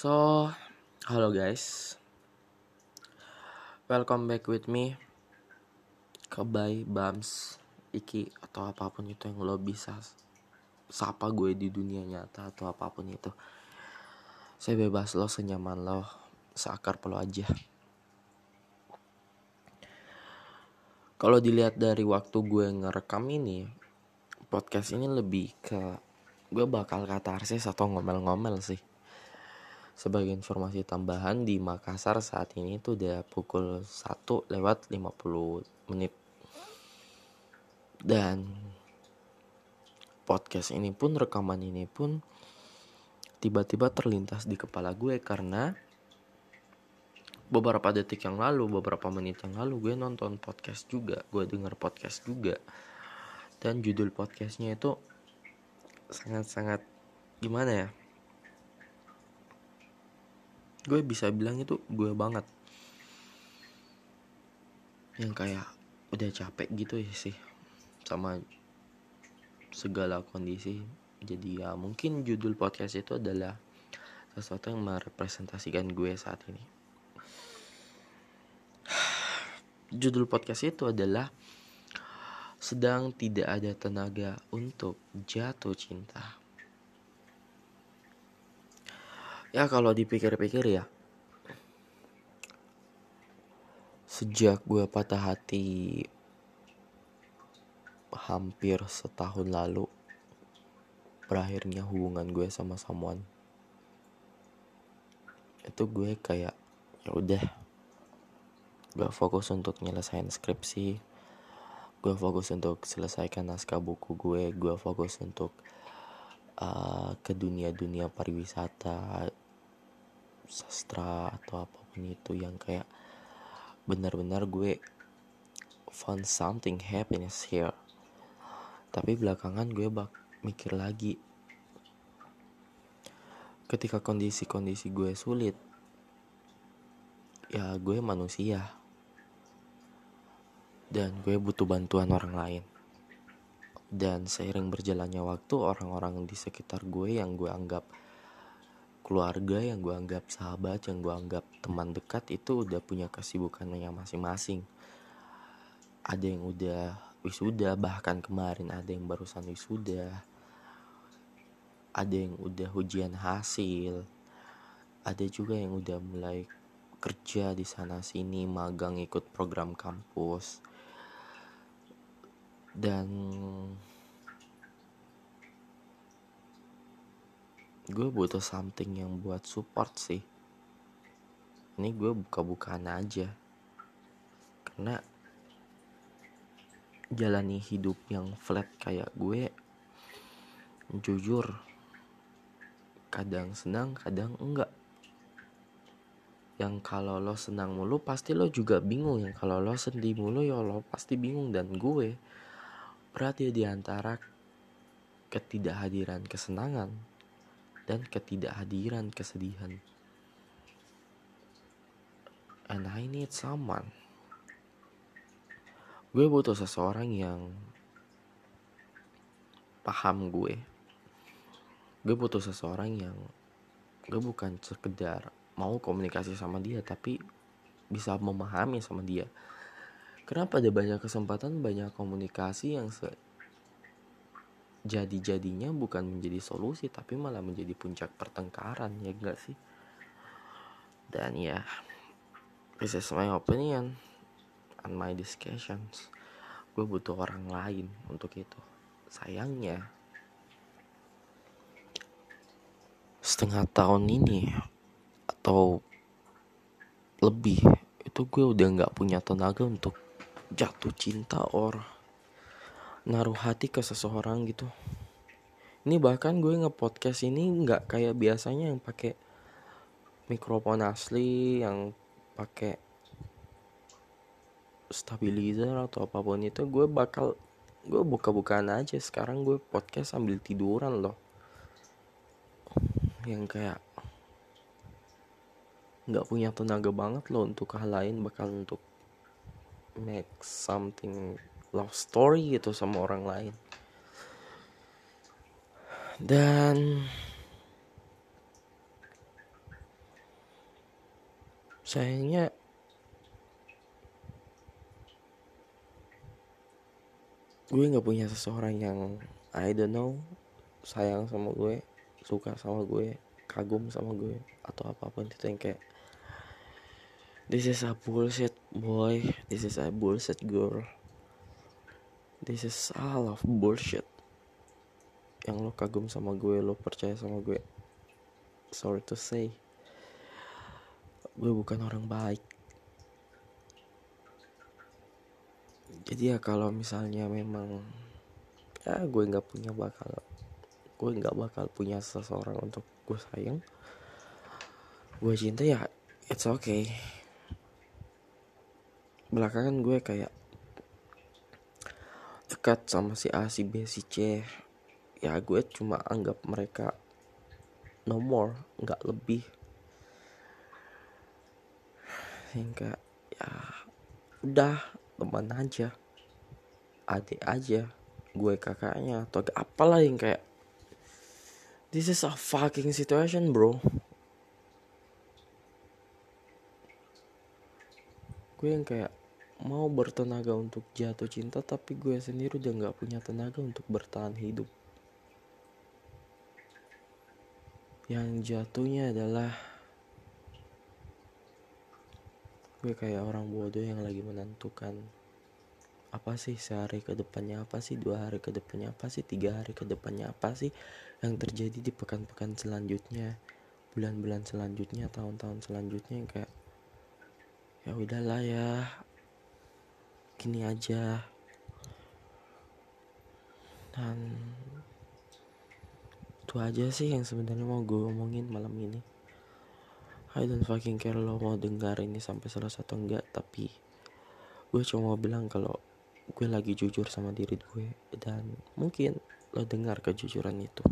So, halo guys. Welcome back with me. Kebay, Bams, Iki, atau apa pun itu yang lo bisa sapa gue di dunia nyata atau apa pun itu. Saya bebas lo senyaman lo, seakar lo aja. Kalau dilihat dari waktu gue ngerekam ini, podcast ini lebih ke gue bakal katarsis atau ngomel-ngomel sih sebagai informasi tambahan di Makassar saat ini itu udah pukul 1 lewat 50 menit. Dan podcast ini pun rekaman ini pun tiba-tiba terlintas di kepala gue karena beberapa detik yang lalu, beberapa menit yang lalu gue nonton podcast juga, gue denger podcast juga. Dan judul podcastnya itu sangat-sangat gimana ya? Gue bisa bilang itu gue banget. Yang kayak udah capek gitu ya sih sama segala kondisi. Jadi ya mungkin judul podcast itu adalah sesuatu yang merepresentasikan gue saat ini. Judul podcast itu adalah sedang tidak ada tenaga untuk jatuh cinta Ya kalau dipikir-pikir ya. Sejak gue patah hati Hampir setahun lalu Berakhirnya hubungan gue sama someone Itu gue kayak ya udah. Gue fokus untuk nyelesain skripsi Gue fokus untuk selesaikan naskah buku gue Gue fokus untuk uh, ke dunia-dunia pariwisata sastra atau apa pun itu yang kayak benar-benar gue found something happiness here. Tapi belakangan gue bak mikir lagi. Ketika kondisi-kondisi gue sulit ya gue manusia. Dan gue butuh bantuan orang lain. Dan seiring berjalannya waktu orang-orang di sekitar gue yang gue anggap keluarga yang gue anggap sahabat yang gue anggap teman dekat itu udah punya kesibukannya masing-masing. Ada yang udah wisuda bahkan kemarin ada yang barusan wisuda. Ada yang udah ujian hasil. Ada juga yang udah mulai kerja di sana sini magang ikut program kampus. Dan gue butuh something yang buat support sih. Ini gue buka-bukaan aja. Karena jalani hidup yang flat kayak gue jujur kadang senang kadang enggak. Yang kalau lo senang mulu pasti lo juga bingung. Yang kalau lo sedih mulu ya lo pasti bingung. Dan gue berarti di antara ketidakhadiran kesenangan dan ketidakhadiran kesedihan. And I need someone. Gue butuh seseorang yang paham gue. Gue butuh seseorang yang gue bukan sekedar mau komunikasi sama dia tapi bisa memahami sama dia. Kenapa ada banyak kesempatan banyak komunikasi yang jadi-jadinya bukan menjadi solusi tapi malah menjadi puncak pertengkaran ya enggak sih? Dan ya this is my opinion and my discussions. Gue butuh orang lain untuk itu. Sayangnya setengah tahun ini atau lebih itu gue udah nggak punya tenaga untuk jatuh cinta orang naruh hati ke seseorang gitu. Ini bahkan gue nge-podcast ini nggak kayak biasanya yang pakai mikrofon asli yang pakai stabilizer atau apa pun itu gue bakal gue buka-bukaan aja. Sekarang gue podcast sambil tiduran loh. Yang kayak nggak punya tenaga banget loh untuk hal lain bakal untuk make something love story gitu sama orang lain. Dan sayangnya gue nggak punya seseorang yang I don't know sayang sama gue suka sama gue kagum sama gue atau apa pun itu yang kayak this is a bullshit boy this is a bullshit girl this is all of bullshit. Yang lo kagum sama gue lo percaya sama gue. Sorry to say. Gue bukan orang baik. Jadi ya kalau misalnya memang ya gue nggak punya bakal gue nggak bakal punya seseorang untuk gue sayang. Gue cinta ya it's okay. Belakangan gue kayak dekat sama si A si B si C. Ya gue cuma anggap mereka no more nggak lebih. Hingga ya udah teman aja. Adik aja gue kakaknya atau apalah yang kayak this is a fucking situation bro. Gue yang kayak mau bertenaga untuk jatuh cinta tapi gue sendiri udah nggak punya tenaga untuk bertahan hidup. Yang jatuhnya adalah gue kayak orang bodoh yang lagi menentukan apa sih sehari ke depannya apa sih dua hari ke depannya apa sih tiga hari ke depannya apa sih yang terjadi di pekan-pekan selanjutnya bulan-bulan selanjutnya tahun-tahun selanjutnya yang kayak ya udahlah ya gini aja. Dan itu aja sih yang sebenarnya mau gue omongin malam ini. I don't fucking care lo mau dengar ini sampai selesai atau enggak tapi gue cuma mau bilang kalau gue lagi jujur sama diri gue dan mungkin lo dengar kejujuran itu